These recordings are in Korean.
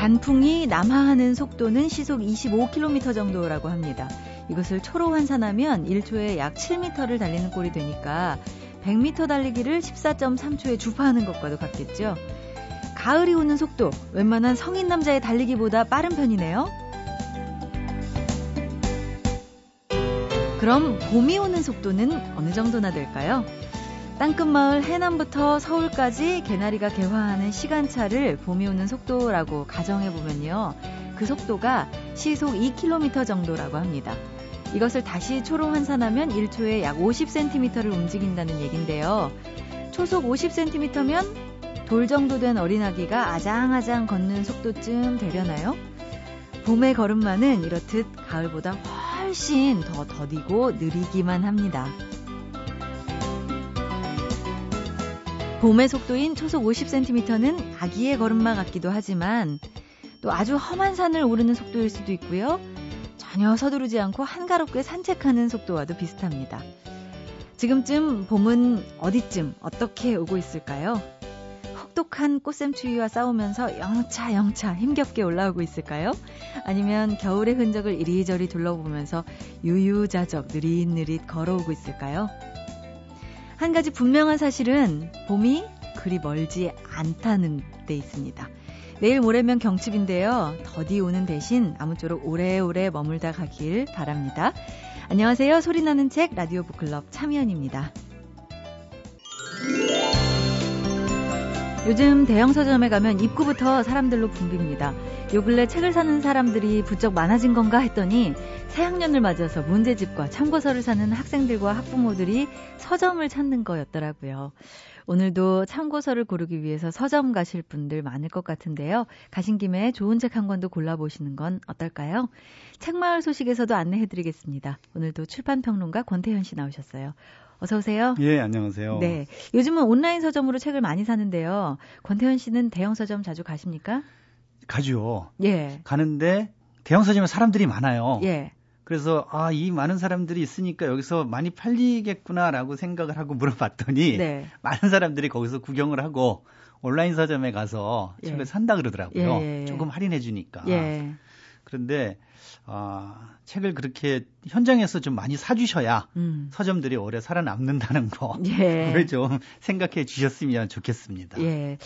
단풍이 남하하는 속도는 시속 25km 정도라고 합니다. 이것을 초로 환산하면 1초에 약 7m를 달리는 꼴이 되니까 100m 달리기를 14.3초에 주파하는 것과도 같겠죠. 가을이 오는 속도, 웬만한 성인 남자의 달리기보다 빠른 편이네요. 그럼 봄이 오는 속도는 어느 정도나 될까요? 땅끝마을 해남부터 서울까지 개나리가 개화하는 시간차를 봄이 오는 속도라고 가정해보면요. 그 속도가 시속 2km 정도라고 합니다. 이것을 다시 초로 환산하면 1초에 약 50cm를 움직인다는 얘긴데요. 초속 50cm면 돌 정도 된 어린아기가 아장아장 걷는 속도쯤 되려나요? 봄의 걸음마는 이렇듯 가을보다 훨씬 더 더디고 느리기만 합니다. 봄의 속도인 초속 50cm는 아기의 걸음마 같기도 하지만 또 아주 험한 산을 오르는 속도일 수도 있고요. 전혀 서두르지 않고 한가롭게 산책하는 속도와도 비슷합니다. 지금쯤 봄은 어디쯤 어떻게 오고 있을까요? 혹독한 꽃샘추위와 싸우면서 영차 영차 힘겹게 올라오고 있을까요? 아니면 겨울의 흔적을 이리저리 둘러보면서 유유자적 느릿느릿 걸어오고 있을까요? 한 가지 분명한 사실은 봄이 그리 멀지 않다는 데 있습니다. 내일 모레면 경칩인데요. 더디 오는 대신 아무쪼록 오래오래 머물다 가길 바랍니다. 안녕하세요. 소리나는 책 라디오 북클럽 참여연입니다. 요즘 대형 서점에 가면 입구부터 사람들로 붐빕니다. 요 근래 책을 사는 사람들이 부쩍 많아진 건가 했더니 새학년을 맞아서 문제집과 참고서를 사는 학생들과 학부모들이 서점을 찾는 거였더라고요. 오늘도 참고서를 고르기 위해서 서점 가실 분들 많을 것 같은데요. 가신 김에 좋은 책 한 권도 골라보시는 건 어떨까요? 책마을 소식에서도 안내해드리겠습니다. 오늘도 출판평론가 권태현 씨 나오셨어요. 어서 오세요. 예, 안녕하세요. 네. 요즘은 온라인 서점으로 책을 많이 사는데요. 권태현 씨는 대형 서점 자주 가십니까? 가죠. 예. 가는데 대형 서점에 사람들이 많아요. 예. 그래서 아, 이 많은 사람들이 있으니까 여기서 많이 팔리겠구나라고 생각을 하고 물어봤더니 네. 많은 사람들이 거기서 구경을 하고 온라인 서점에 가서 예. 책을 산다 그러더라고요. 예, 예. 조금 할인해 주니까. 예. 그런데 아, 책을 그렇게 현장에서 좀 많이 사주셔야 음. 서점들이 오래 살아남는다는 거. 예. 그걸 좀 생각해 주셨으면 좋겠습니다. 예.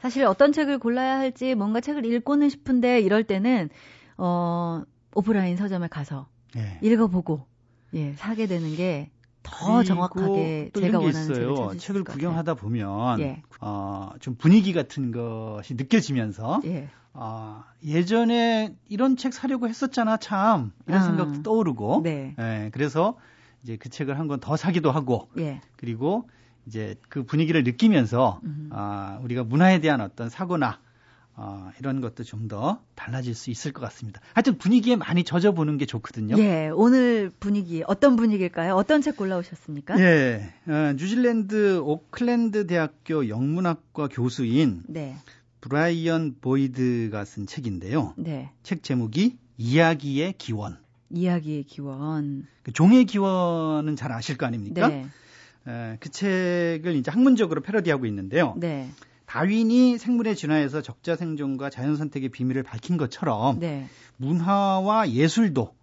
사실 어떤 책을 골라야 할지 뭔가 책을 읽고는 싶은데 이럴 때는 어 오프라인 서점에 가서 예. 읽어보고 예 사게 되는 게 더 정확하게 또 제가 이런 게 있어요. 책을 구경하다 보면 예. 어, 좀 분위기 같은 것이 느껴지면서. 예. 아, 예전에 이런 책 사려고 했었잖아 참 이런 아. 생각도 떠오르고 네. 예, 그래서 이제 그 책을 한 권 더 사기도 하고 예. 그리고 이제 그 분위기를 느끼면서 음. 아, 우리가 문화에 대한 어떤 사고나 어, 이런 것도 좀 더 달라질 수 있을 것 같습니다. 하여튼 분위기에 많이 젖어보는 게 좋거든요. 예. 오늘 분위기 어떤 분위기일까요? 어떤 책 골라오셨습니까? 예, 어, 뉴질랜드 오클랜드 대학교 영문학과 교수인 네. 브라이언 보이드가 쓴 책인데요. 네. 책 제목이 이야기의 기원. 이야기의 기원. 그 종의 기원은 잘 아실 거 아닙니까? 네. 에, 그 책을 이제 학문적으로 패러디하고 있는데요. 네. 다윈이 생물의 진화에서 적자 생존과 자연 선택의 비밀을 밝힌 것처럼 네. 문화와 예술도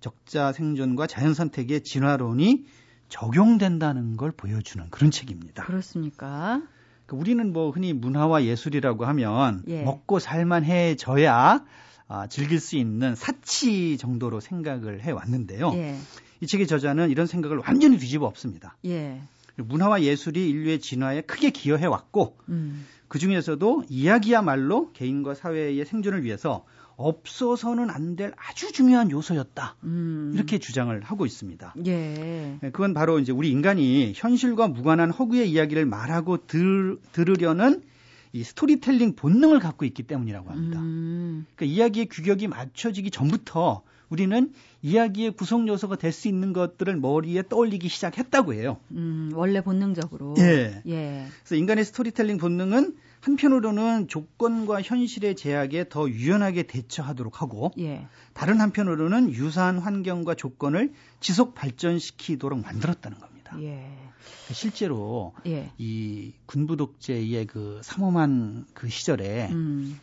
적자 생존과 자연 선택의 진화론이 적용된다는 걸 보여주는 그런 책입니다. 그렇습니까? 그 우리는 뭐 흔히 문화와 예술이라고 하면 예. 먹고 살만해져야 아, 즐길 수 있는 사치 정도로 생각을 해 왔는데요. 예. 이 책의 저자는 이런 생각을 완전히 뒤집어 엎습니다. 예. 문화와 예술이 인류의 진화에 크게 기여해 왔고 음. 그 중에서도 이야기야말로 개인과 사회의 생존을 위해서 없어서는 안 될 아주 중요한 요소였다. 음. 이렇게 주장을 하고 있습니다. 예. 네, 그건 바로 이제 우리 인간이 현실과 무관한 허구의 이야기를 말하고 들, 들으려는 이 스토리텔링 본능을 갖고 있기 때문이라고 합니다. 음. 그러니까 이야기의 규격이 맞춰지기 전부터 우리는 이야기의 구성 요소가 될 수 있는 것들을 머리에 떠올리기 시작했다고 해요. 음, 원래 본능적으로. 예. 예. 그래서 인간의 스토리텔링 본능은 한편으로는 조건과 현실의 제약에 더 유연하게 대처하도록 하고 예. 다른 한편으로는 유사한 환경과 조건을 지속 발전시키도록 만들었다는 겁니다. 예. 실제로 예. 이 군부 독재의 그 삼엄한 그 시절에 음.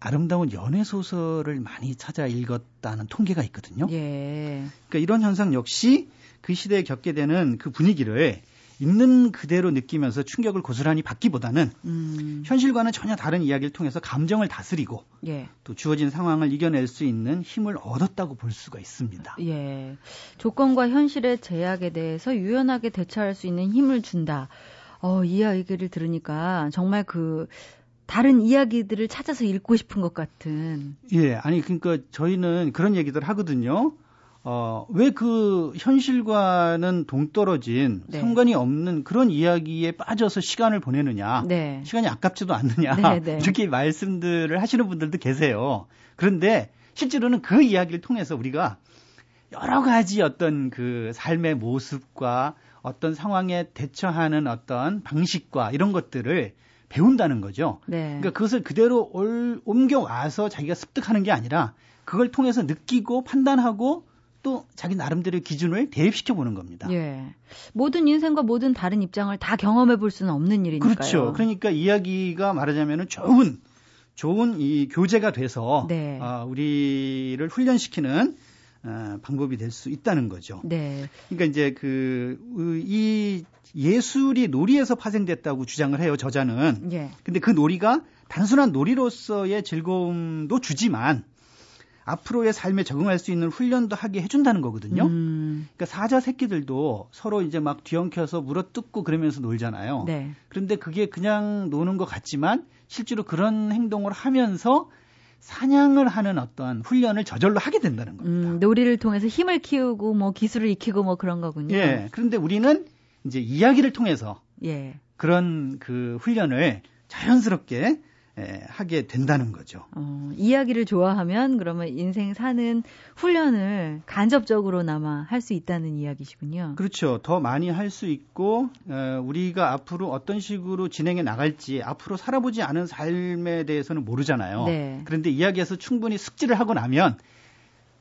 아름다운 연애 소설을 많이 찾아 읽었다는 통계가 있거든요. 예. 그러니까 이런 현상 역시 그 시대에 겪게 되는 그 분위기를 있는 그대로 느끼면서 충격을 고스란히 받기보다는 음. 현실과는 전혀 다른 이야기를 통해서 감정을 다스리고 예. 또 주어진 상황을 이겨낼 수 있는 힘을 얻었다고 볼 수가 있습니다. 예. 조건과 현실의 제약에 대해서 유연하게 대처할 수 있는 힘을 준다. 어, 이 이야기를 들으니까 정말 그 다른 이야기들을 찾아서 읽고 싶은 것 같은. 예, 아니 그러니까 저희는 그런 얘기들 하거든요. 어, 왜 그 현실과는 동떨어진 네. 상관이 없는 그런 이야기에 빠져서 시간을 보내느냐. 네. 시간이 아깝지도 않느냐. 네, 네. 이렇게 말씀들을 하시는 분들도 계세요. 그런데 실제로는 그 이야기를 통해서 우리가 여러 가지 어떤 그 삶의 모습과 어떤 상황에 대처하는 어떤 방식과 이런 것들을 배운다는 거죠. 네. 그러니까 그것을 그대로 올, 옮겨와서 자기가 습득하는 게 아니라 그걸 통해서 느끼고 판단하고 또 자기 나름대로의 기준을 대입시켜 보는 겁니다. 예. 모든 인생과 모든 다른 입장을 다 경험해 볼 수는 없는 일이니까요. 그렇죠. 그러니까 이야기가 말하자면은 좋은 좋은 이 교재가 돼서 네. 어, 우리를 훈련시키는 어, 방법이 될 수 있다는 거죠. 네. 그러니까 이제 그 이 예술이 놀이에서 파생됐다고 주장을 해요 저자는. 예. 근데 그 놀이가 단순한 놀이로서의 즐거움도 주지만 앞으로의 삶에 적응할 수 있는 훈련도 하게 해준다는 거거든요. 음. 그러니까 사자 새끼들도 서로 이제 막 뒤엉켜서 물어뜯고 그러면서 놀잖아요. 네. 그런데 그게 그냥 노는 것 같지만 실제로 그런 행동을 하면서 사냥을 하는 어떤 훈련을 저절로 하게 된다는 겁니다. 음, 놀이를 통해서 힘을 키우고 뭐 기술을 익히고 뭐 그런 거군요. 예. 그런데 우리는 이제 이야기를 통해서 예. 그런 그 훈련을 자연스럽게 예, 하게 된다는 거죠. 어, 이야기를 좋아하면 그러면 인생 사는 훈련을 간접적으로나마 할 수 있다는 이야기시군요. 그렇죠. 더 많이 할 수 있고 어, 우리가 앞으로 어떤 식으로 진행해 나갈지 앞으로 살아보지 않은 삶에 대해서는 모르잖아요. 네. 그런데 이야기에서 충분히 숙지를 하고 나면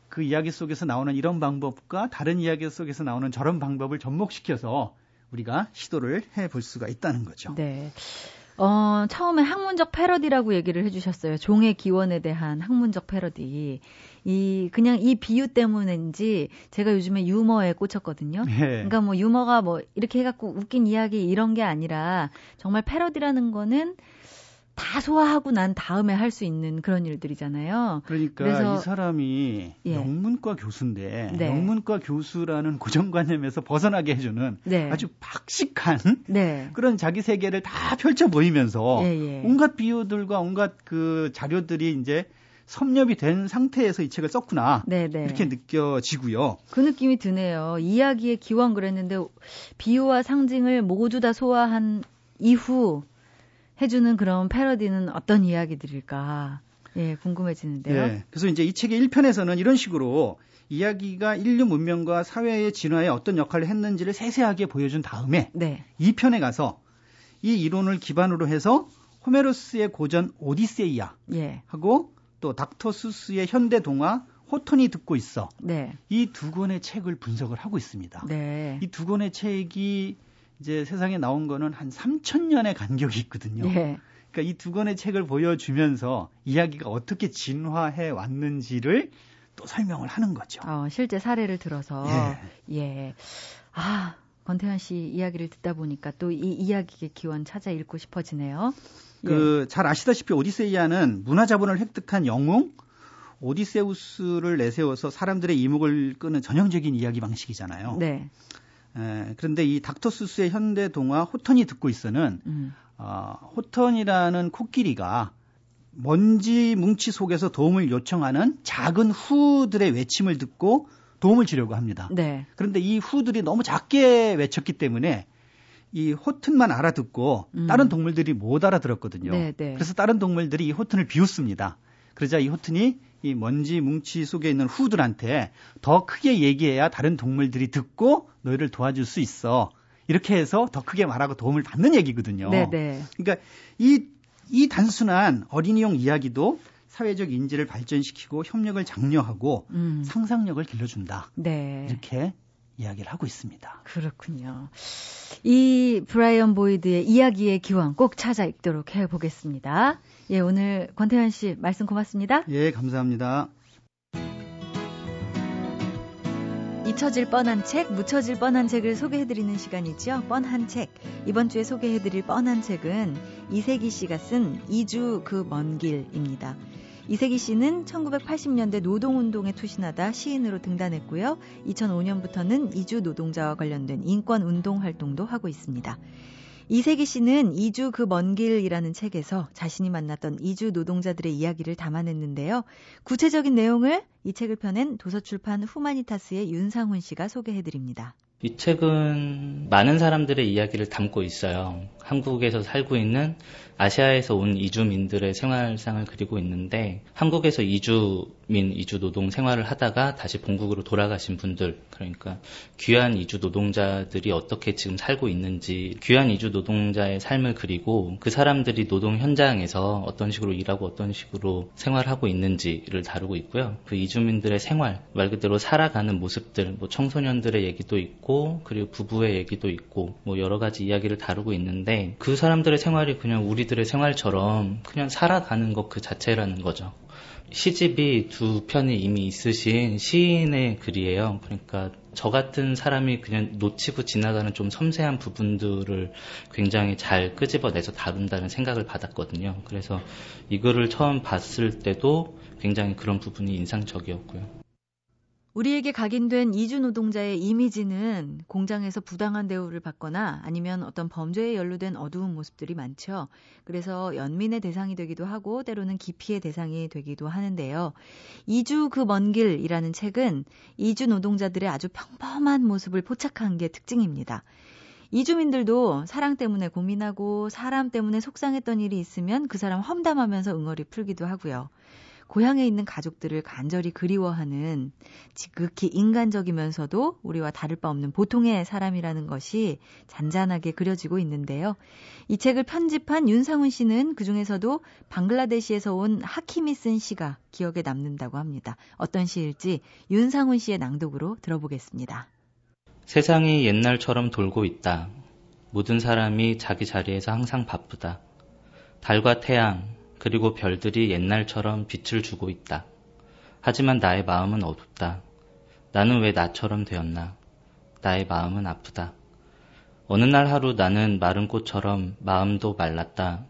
그 이야기 속에서 나오는 이런 방법과 다른 이야기 속에서 나오는 저런 방법을 접목시켜서 우리가 시도를 해 볼 수가 있다는 거죠. 네. 어, 처음에 학문적 패러디라고 얘기를 해주셨어요. 종의 기원에 대한 학문적 패러디. 이, 그냥 이 비유 때문인지 제가 요즘에 유머에 꽂혔거든요. 네. 그러니까 뭐 유머가 뭐 이렇게 해갖고 웃긴 이야기 이런 게 아니라 정말 패러디라는 거는 다 소화하고 난 다음에 할 수 있는 그런 일들이잖아요. 그러니까 그래서, 이 사람이 예. 영문과 교수인데 네. 영문과 교수라는 고정관념에서 벗어나게 해주는 네. 아주 박식한 네. 그런 자기 세계를 다 펼쳐 보이면서 예, 예. 온갖 비유들과 온갖 그 자료들이 이제 섭렵이 된 상태에서 이 책을 썼구나 네네. 네. 이렇게 느껴지고요. 그 느낌이 드네요. 이야기의 기원 그랬는데 비유와 상징을 모두 다 소화한 이후 해주는 그런 패러디는 어떤 이야기들일까? 예, 궁금해지는데요. 예, 그래서 이제 이 책의 1편에서는 이런 식으로 이야기가 인류 문명과 사회의 진화에 어떤 역할을 했는지를 세세하게 보여준 다음에 네. 2편에 가서 이 이론을 기반으로 해서 호메로스의 고전 오디세이아 예. 하고 또 닥터 수스의 현대 동화 호톤이 듣고 있어. 네. 이 두 권의 책을 분석을 하고 있습니다. 네. 이두 권의 책이 이제 세상에 나온 거는 한 3천 년의 간격이 있거든요. 예. 그러니까 이 두 권의 책을 보여주면서 이야기가 어떻게 진화해 왔는지를 또 설명을 하는 거죠. 어, 실제 사례를 들어서 예. 예. 아, 권태현 씨 이야기를 듣다 보니까 또 이 이야기의 기원 찾아 읽고 싶어지네요. 그잘 예. 아시다시피 오디세이아는 문화 자본을 획득한 영웅 오디세우스를 내세워서 사람들의 이목을 끄는 전형적인 이야기 방식이잖아요. 네. 에, 그런데 이 닥터 수스의 현대 동화 호턴이 듣고 있어는 음. 어, 호턴이라는 코끼리가 먼지 뭉치 속에서 도움을 요청하는 작은 후들의 외침을 듣고 도움을 주려고 합니다. 네. 그런데 이 후들이 너무 작게 외쳤기 때문에 이 호튼만 알아듣고 음. 다른 동물들이 못 알아들었거든요. 네, 네. 그래서 다른 동물들이 이 호튼을 비웃습니다. 그러자 이 호튼이 이 먼지 뭉치 속에 있는 후들한테 더 크게 얘기해야 다른 동물들이 듣고 너희를 도와줄 수 있어. 이렇게 해서 더 크게 말하고 도움을 받는 얘기거든요. 네네. 네. 그러니까 이, 이 단순한 어린이용 이야기도 사회적 인지를 발전시키고 협력을 장려하고 음. 상상력을 길러준다. 네. 이렇게 이야기를 하고 있습니다. 그렇군요. 이 브라이언 보이드의 이야기의 기원 꼭 찾아 읽도록 해보겠습니다. 예, 오늘 권태현 씨 말씀 고맙습니다. 예, 감사합니다. 잊혀질 뻔한 책, 묻혀질 뻔한 책을 소개해드리는 시간이죠. 뻔한 책. 이번 주에 소개해드릴 뻔한 책은 이세기 씨가 쓴 이주 그 먼 길입니다. 이세기 씨는 1980년대 노동운동에 투신하다 시인으로 등단했고요. 2005년부터는 이주 노동자와 관련된 인권운동 활동도 하고 있습니다. 이세기 씨는 이주 그 먼 길이라는 책에서 자신이 만났던 이주 노동자들의 이야기를 담아냈는데요. 구체적인 내용을 이 책을 펴낸 도서출판 후마니타스의 윤상훈 씨가 소개해드립니다. 이 책은 많은 사람들의 이야기를 담고 있어요. 한국에서 살고 있는 아시아에서 온 이주민들의 생활상을 그리고 있는데 한국에서 이주 민, 이주 노동 생활을 하다가 다시 본국으로 돌아가신 분들, 그러니까 귀한 이주 노동자들이 어떻게 지금 살고 있는지, 귀한 이주 노동자의 삶을 그리고 그 사람들이 노동 현장에서 어떤 식으로 일하고 어떤 식으로 생활하고 있는지를 다루고 있고요. 그 이주민들의 생활, 말 그대로 살아가는 모습들, 뭐 청소년들의 얘기도 있고, 그리고 부부의 얘기도 있고, 뭐 여러 가지 이야기를 다루고 있는데 그 사람들의 생활이 그냥 우리 우리들의 생활처럼 그냥 살아가는 것 그 자체라는 거죠. 시집이 두 편이 이미 있으신 시인의 글이에요. 그러니까 저 같은 사람이 그냥 놓치고 지나가는 좀 섬세한 부분들을 굉장히 잘 끄집어내서 다룬다는 생각을 받았거든요. 그래서 이 글을 처음 봤을 때도 굉장히 그런 부분이 인상적이었고요. 우리에게 각인된 이주 노동자의 이미지는 공장에서 부당한 대우를 받거나 아니면 어떤 범죄에 연루된 어두운 모습들이 많죠. 그래서 연민의 대상이 되기도 하고 때로는 기피의 대상이 되기도 하는데요. 이주 그 먼 길이라는 책은 이주 노동자들의 아주 평범한 모습을 포착한 게 특징입니다. 이주민들도 사랑 때문에 고민하고 사람 때문에 속상했던 일이 있으면 그 사람 험담하면서 응어리 풀기도 하고요. 고향에 있는 가족들을 간절히 그리워하는 지극히 인간적이면서도 우리와 다를 바 없는 보통의 사람이라는 것이 잔잔하게 그려지고 있는데요. 이 책을 편집한 윤상훈 씨는 그 중에서도 방글라데시에서 온 하킴이 쓴 시가 기억에 남는다고 합니다. 어떤 시일지 윤상훈 씨의 낭독으로 들어보겠습니다. 세상이 옛날처럼 돌고 있다. 모든 사람이 자기 자리에서 항상 바쁘다. 달과 태양, 그리고 별들이 옛날처럼 빛을 주고 있다. 하지만 나의 마음은 어둡다. 나는 왜 나처럼 되었나? 나의 마음은 아프다. 어느 날 하루 나는 마른 꽃처럼 마음도 말랐다.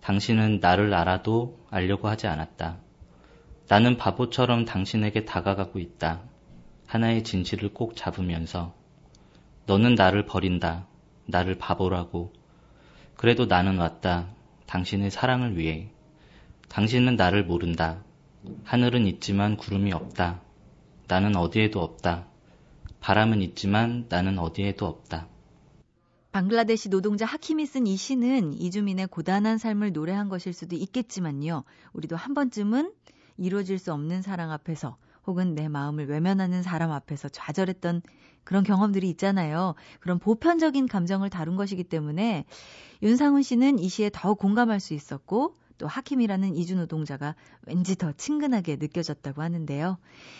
당신은 나를 알아도 알려고 하지 않았다. 나는 바보처럼 당신에게 다가가고 있다. 하나의 진실을 꼭 잡으면서. 너는 나를 버린다. 나를 바보라고. 그래도 나는 왔다. 당신의 사랑을 위해. 당신은 나를 모른다. 하늘은 있지만 구름이 없다. 나는 어디에도 없다. 바람은 있지만 나는 어디에도 없다. 방글라데시 노동자 하킴이 쓴 이 시는 이주민의 고단한 삶을 노래한 것일 수도 있겠지만요. 우리도 한 번쯤은 이루어질 수 없는 사랑 앞에서 혹은 내 마음을 외면하는 사람 앞에서 좌절했던 그런 경험들이 있잖아요. 그런 보편적인 감정을 다룬 것이기 때문에 윤상훈 씨는 이 시에 더 공감할 수 있었고 또 하킴이라는 이주 노동자가 왠지 더 친근하게 느껴졌다고 하는데요.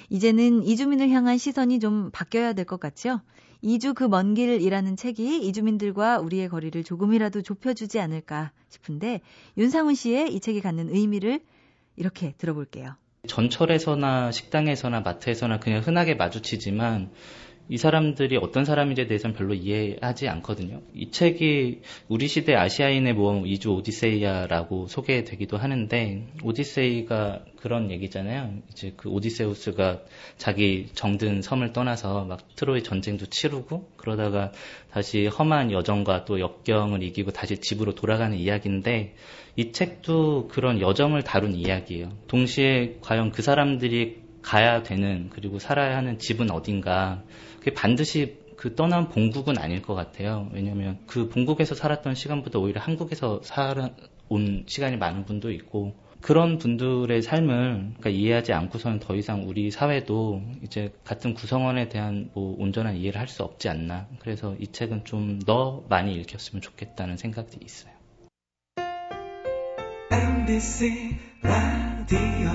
이제는 이주민을 향한 시선이 좀 바뀌어야 될 것 같죠? 이주 그 먼 길이라는 책이 이주민들과 우리의 거리를 조금이라도 좁혀주지 않을까 싶은데 윤상훈 씨의 이 책이 갖는 의미를 이렇게 들어볼게요. 전철에서나 식당에서나 마트에서나 그냥 흔하게 마주치지만 이 사람들이 어떤 사람인지에 대해서는 별로 이해하지 않거든요. 이 책이 우리 시대 아시아인의 모험 이주 오디세이아라고 소개되기도 하는데 오디세이가 그런 얘기잖아요. 이제 그 오디세우스가 자기 정든 섬을 떠나서 막 트로이 전쟁도 치르고 그러다가 다시 험한 여정과 또 역경을 이기고 다시 집으로 돌아가는 이야기인데 이 책도 그런 여정을 다룬 이야기예요. 동시에 과연 그 사람들이 가야 되는 그리고 살아야 하는 집은 어딘가 그게 반드시 그 떠난 본국은 아닐 것 같아요. 왜냐하면 그 본국에서 살았던 시간보다 오히려 한국에서 살아온 시간이 많은 분도 있고 그런 분들의 삶을 그러니까 이해하지 않고서는 더 이상 우리 사회도 이제 같은 구성원에 대한 뭐 온전한 이해를 할 수 없지 않나. 그래서 이 책은 좀 더 많이 읽혔으면 좋겠다는 생각이 있어요. MBC 라디오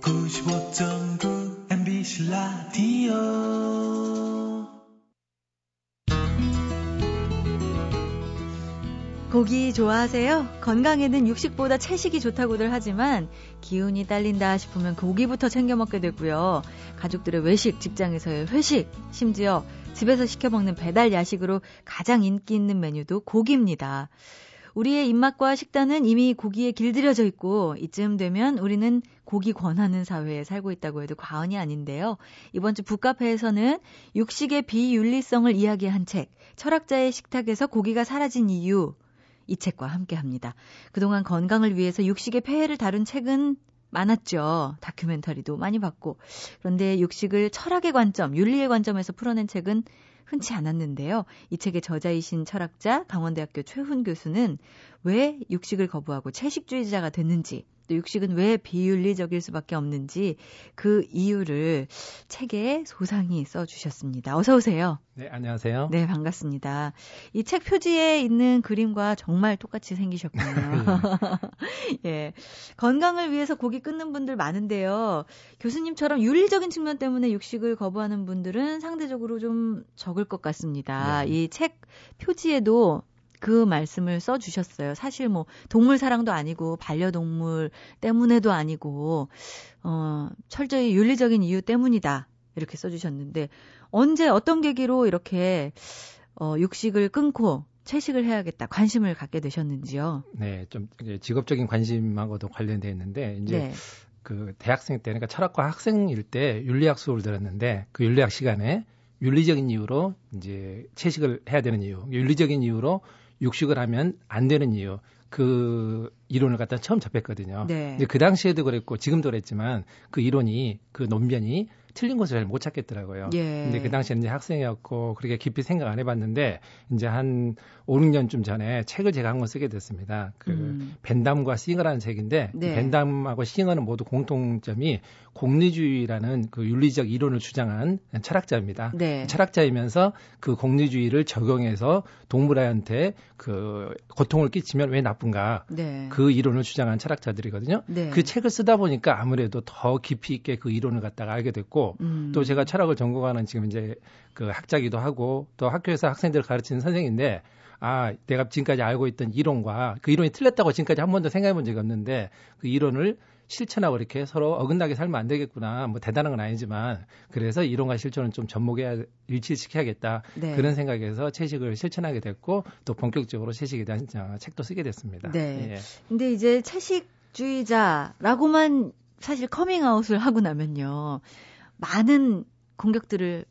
95.9 MBC 라디오 고기 좋아하세요? 건강에는 육식보다 채식이 좋다고들 하지만 기운이 딸린다 싶으면 고기부터 챙겨 먹게 되고요. 가족들의 외식, 직장에서의 회식, 심지어 집에서 시켜 먹는 배달 야식으로 가장 인기 있는 메뉴도 고기입니다. 우리의 입맛과 식단은 이미 고기에 길들여져 있고 이쯤 되면 우리는 고기 권하는 사회에 살고 있다고 해도 과언이 아닌데요. 이번 주 북카페에서는 육식의 비윤리성을 이야기한 책, 철학자의 식탁에서 고기가 사라진 이유, 이 책과 함께 합니다. 그동안 건강을 위해서 육식의 폐해를 다룬 책은 많았죠. 다큐멘터리도 많이 봤고. 그런데 육식을 철학의 관점, 윤리의 관점에서 풀어낸 책은 흔치 않았는데요. 이 책의 저자이신 철학자 강원대학교 최훈 교수는 왜 육식을 거부하고 채식주의자가 됐는지 또 육식은 왜 비윤리적일 수밖에 없는지 그 이유를 책에 소상히 써 주셨습니다. 어서 오세요. 네, 안녕하세요. 네, 반갑습니다. 이 책 표지에 있는 그림과 정말 똑같이 생기셨군요. 예. 건강을 위해서 고기 끊는 분들 많은데요. 교수님처럼 윤리적인 측면 때문에 육식을 거부하는 분들은 상대적으로 좀 적을 것 같습니다. 네. 이책 표지에도 그 말씀을 써 주셨어요. 사실 뭐 동물 사랑도 아니고 반려동물 때문에도 아니고 어 철저히 윤리적인 이유 때문이다 이렇게 써 주셨는데 언제 어떤 계기로 이렇게 어 육식을 끊고 채식을 해야겠다 관심을 갖게 되셨는지요? 네, 좀 직업적인 관심하고도 관련돼 있는데 이제 네. 그 대학생 때 그러니까 철학과 학생일 때 윤리학 수업을 들었는데 그 윤리학 시간에 윤리적인 이유로 이제 채식을 해야 되는 이유, 윤리적인 이유로 육식을 하면 안 되는 이유 그 이론을 갖다 처음 접했거든요. 네. 근데 그 당시에도 그랬고 지금도 그랬지만 그 이론이 그 논변이 틀린 것을 잘 못 찾겠더라고요. 예. 근데 그 당시에는 이제 학생이었고 그렇게 깊이 생각 안 해봤는데 이제 한 5, 6년쯤 전에 책을 제가 한 권 쓰게 됐습니다. 그 음. 벤담과 싱어라는 책인데 네. 벤담하고 싱어는 모두 공통점이 공리주의라는 그 윤리적 이론을 주장한 철학자입니다. 네. 철학자이면서 그 공리주의를 적용해서 동물한테 그 고통을 끼치면 왜 나쁜가 네. 그 이론을 주장한 철학자들이거든요. 네. 그 책을 쓰다 보니까 아무래도 더 깊이 있게 그 이론을 갖다가 알게 됐고 음. 또 제가 철학을 전공하는 지금 이제 그 학자기도 하고 또 학교에서 학생들을 가르치는 선생인데 아, 내가 지금까지 알고 있던 이론과 그 이론이 틀렸다고 지금까지 한 번도 생각해 본 적이 없는데 그 이론을 실천하고 이렇게 서로 어긋나게 살면 안 되겠구나. 뭐 대단한 건 아니지만 그래서 이론과 실천은 좀 접목해야 일치시켜야겠다. 네. 그런 생각에서 채식을 실천하게 됐고 또 본격적으로 채식에 대한 책도 쓰게 됐습니다. 네. 예. 근데 이제 채식주의자라고만 사실 커밍아웃을 하고 나면요. 많은 공격들을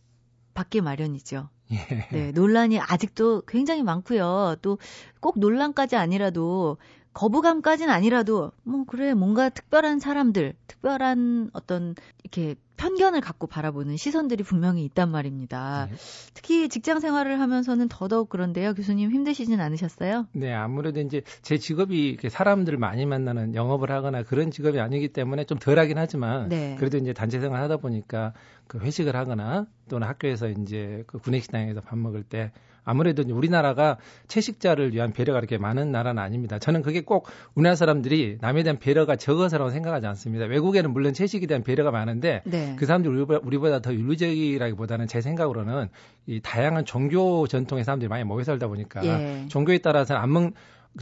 받기 마련이죠. 예. 네, 논란이 아직도 굉장히 많고요. 또 꼭 논란까지 아니라도 거부감까지는 아니라도 뭐 그래 뭔가 특별한 사람들, 특별한 어떤 이렇게 편견을 갖고 바라보는 시선들이 분명히 있단 말입니다. 네. 특히 직장 생활을 하면서는 더더욱 그런데요. 교수님 힘드시진 않으셨어요? 네, 아무래도 이제 제 직업이 사람들을 많이 만나는 영업을 하거나 그런 직업이 아니기 때문에 좀 덜하긴 하지만 네. 그래도 이제 단체 생활 하다 보니까 그 회식을 하거나 또는 학교에서 이제 그 구내식당에서 밥 먹을 때 아무래도 우리나라가 채식자를 위한 배려가 그렇게 많은 나라는 아닙니다. 저는 그게 꼭 우리나라 사람들이 남에 대한 배려가 적어서라고 생각하지 않습니다. 외국에는 물론 채식에 대한 배려가 많은데 네. 그 사람들이 우리보다, 우리보다 더 윤리적이라기보다는 제 생각으로는 이 다양한 종교 전통의 사람들이 많이 모여 살다 보니까 예. 종교에 따라서는 안 먹,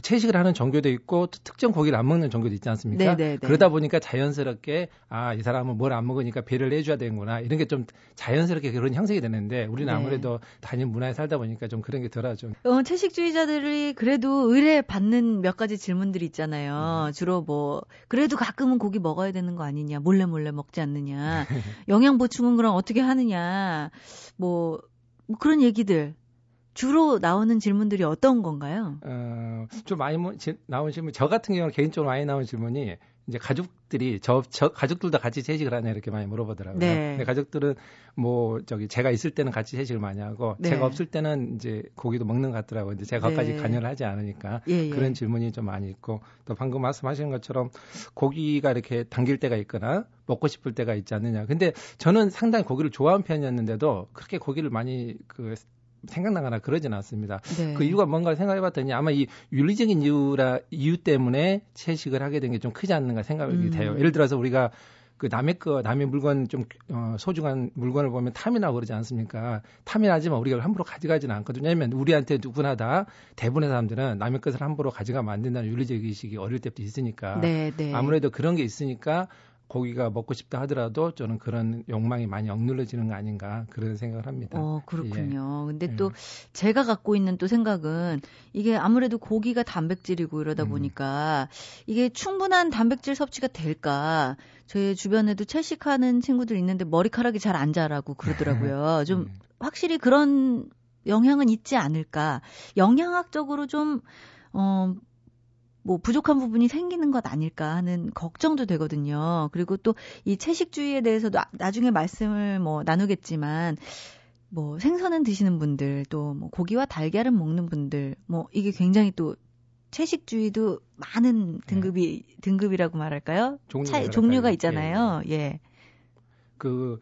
채식을 하는 종교도 있고 특정 고기를 안 먹는 종교도 있지 않습니까? 네네네. 네, 네. 그러다 보니까 자연스럽게 아 이 사람은 뭘 안 먹으니까 배를 내줘야 되는구나 이런 게 좀 자연스럽게 그런 형성이 되는데 우리는 네. 아무래도 단일 문화에 살다 보니까 좀 그런 게 덜하죠. 어, 채식주의자들이 그래도 의뢰 받는 몇 가지 질문들이 있잖아요. 음. 주로 뭐 그래도 가끔은 고기 먹어야 되는 거 아니냐, 몰래 몰래 먹지 않느냐, 영양 보충은 그럼 어떻게 하느냐, 뭐, 뭐 그런 얘기들 주로 나오는 질문들이 어떤 건가요? 어, 좀 많이 뭐, 제, 나온 질문, 저 같은 경우는 개인적으로 많이 나온 질문이 이제 가족들이 저, 저 가족들도 같이 채식을 하냐 이렇게 많이 물어보더라고요. 네. 근데 가족들은 뭐 저기 제가 있을 때는 같이 채식을 많이 하고 네. 제가 없을 때는 이제 고기도 먹는 것 같더라고요. 근데 제가 거기까지 네. 관여를 하지 않으니까 예, 예. 그런 질문이 좀 많이 있고 또 방금 말씀하신 것처럼 고기가 이렇게 당길 때가 있거나 먹고 싶을 때가 있지 않느냐. 근데 저는 상당히 고기를 좋아하는 편이었는데도 그렇게 고기를 많이 그 생각나거나 그러지는 않습니다. 네. 그 이유가 뭔가 생각해봤더니 아마 이 윤리적인 이유라 이유 때문에 채식을 하게 된 게 좀 크지 않는가 생각이 음. 돼요. 예를 들어서 우리가 그 남의 거 남의 물건 좀 어, 소중한 물건을 보면 탐이 나고 그러지 않습니까? 탐이 나지만 우리가 함부로 가져가지는 않거든요. 왜냐하면 우리한테 누구나 다 대부분의 사람들은 남의 것을 함부로 가져가면 안 된다는 윤리적 의식이 어릴 때부터 있으니까 네, 네. 아무래도 그런 게 있으니까 고기가 먹고 싶다 하더라도 저는 그런 욕망이 많이 억눌러지는 거 아닌가 그런 생각을 합니다. 어, 그렇군요. 예. 근데 예. 또 제가 갖고 있는 또 생각은 이게 아무래도 고기가 단백질이고 이러다 음. 보니까 이게 충분한 단백질 섭취가 될까? 저희 주변에도 채식하는 친구들 있는데 머리카락이 잘 안 자라고 그러더라고요. 좀 예. 확실히 그런 영향은 있지 않을까? 영양학적으로 좀 어, 뭐 부족한 부분이 생기는 것 아닐까 하는 걱정도 되거든요. 그리고 또 이 채식주의에 대해서도 나중에 말씀을 뭐 나누겠지만 뭐 생선은 드시는 분들 또 뭐 고기와 달걀은 먹는 분들 뭐 이게 굉장히 또 채식주의도 많은 등급이 네. 등급이라고 말할까요? 차, 종류가 있잖아요. 예. 예. 그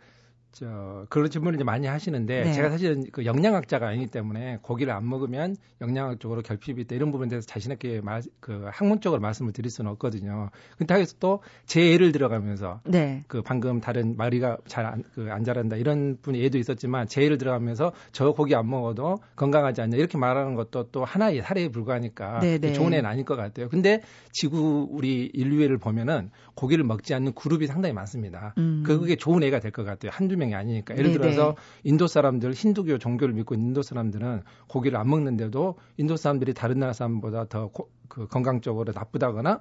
저, 그런 질문을 이제 많이 하시는데, 네. 제가 사실은 그 영양학자가 아니기 때문에 고기를 안 먹으면 영양학적으로 결핍이 있다 이런 부분에 대해서 자신 있게 말, 그 학문적으로 말씀을 드릴 수는 없거든요. 근데 하여서 또 제 예를 들어가면서, 네. 그 방금 다른 마리가 잘 안, 그 안 자란다 이런 분이 예도 있었지만, 제 예를 들어가면서 저 고기 안 먹어도 건강하지 않냐 이렇게 말하는 것도 또 하나의 사례에 불과하니까 네, 네. 좋은 애는 아닐 것 같아요. 근데 지구 우리 인류애를 보면은 고기를 먹지 않는 그룹이 상당히 많습니다. 음. 그게 좋은 애가 될 것 같아요. 한두 명이 아니니까. 예를 네네. 들어서 인도 사람들 힌두교 종교를 믿고 있는 인도 사람들은 고기를 안 먹는데도 인도 사람들이 다른 나라 사람보다 더그 건강적으로 나쁘다거나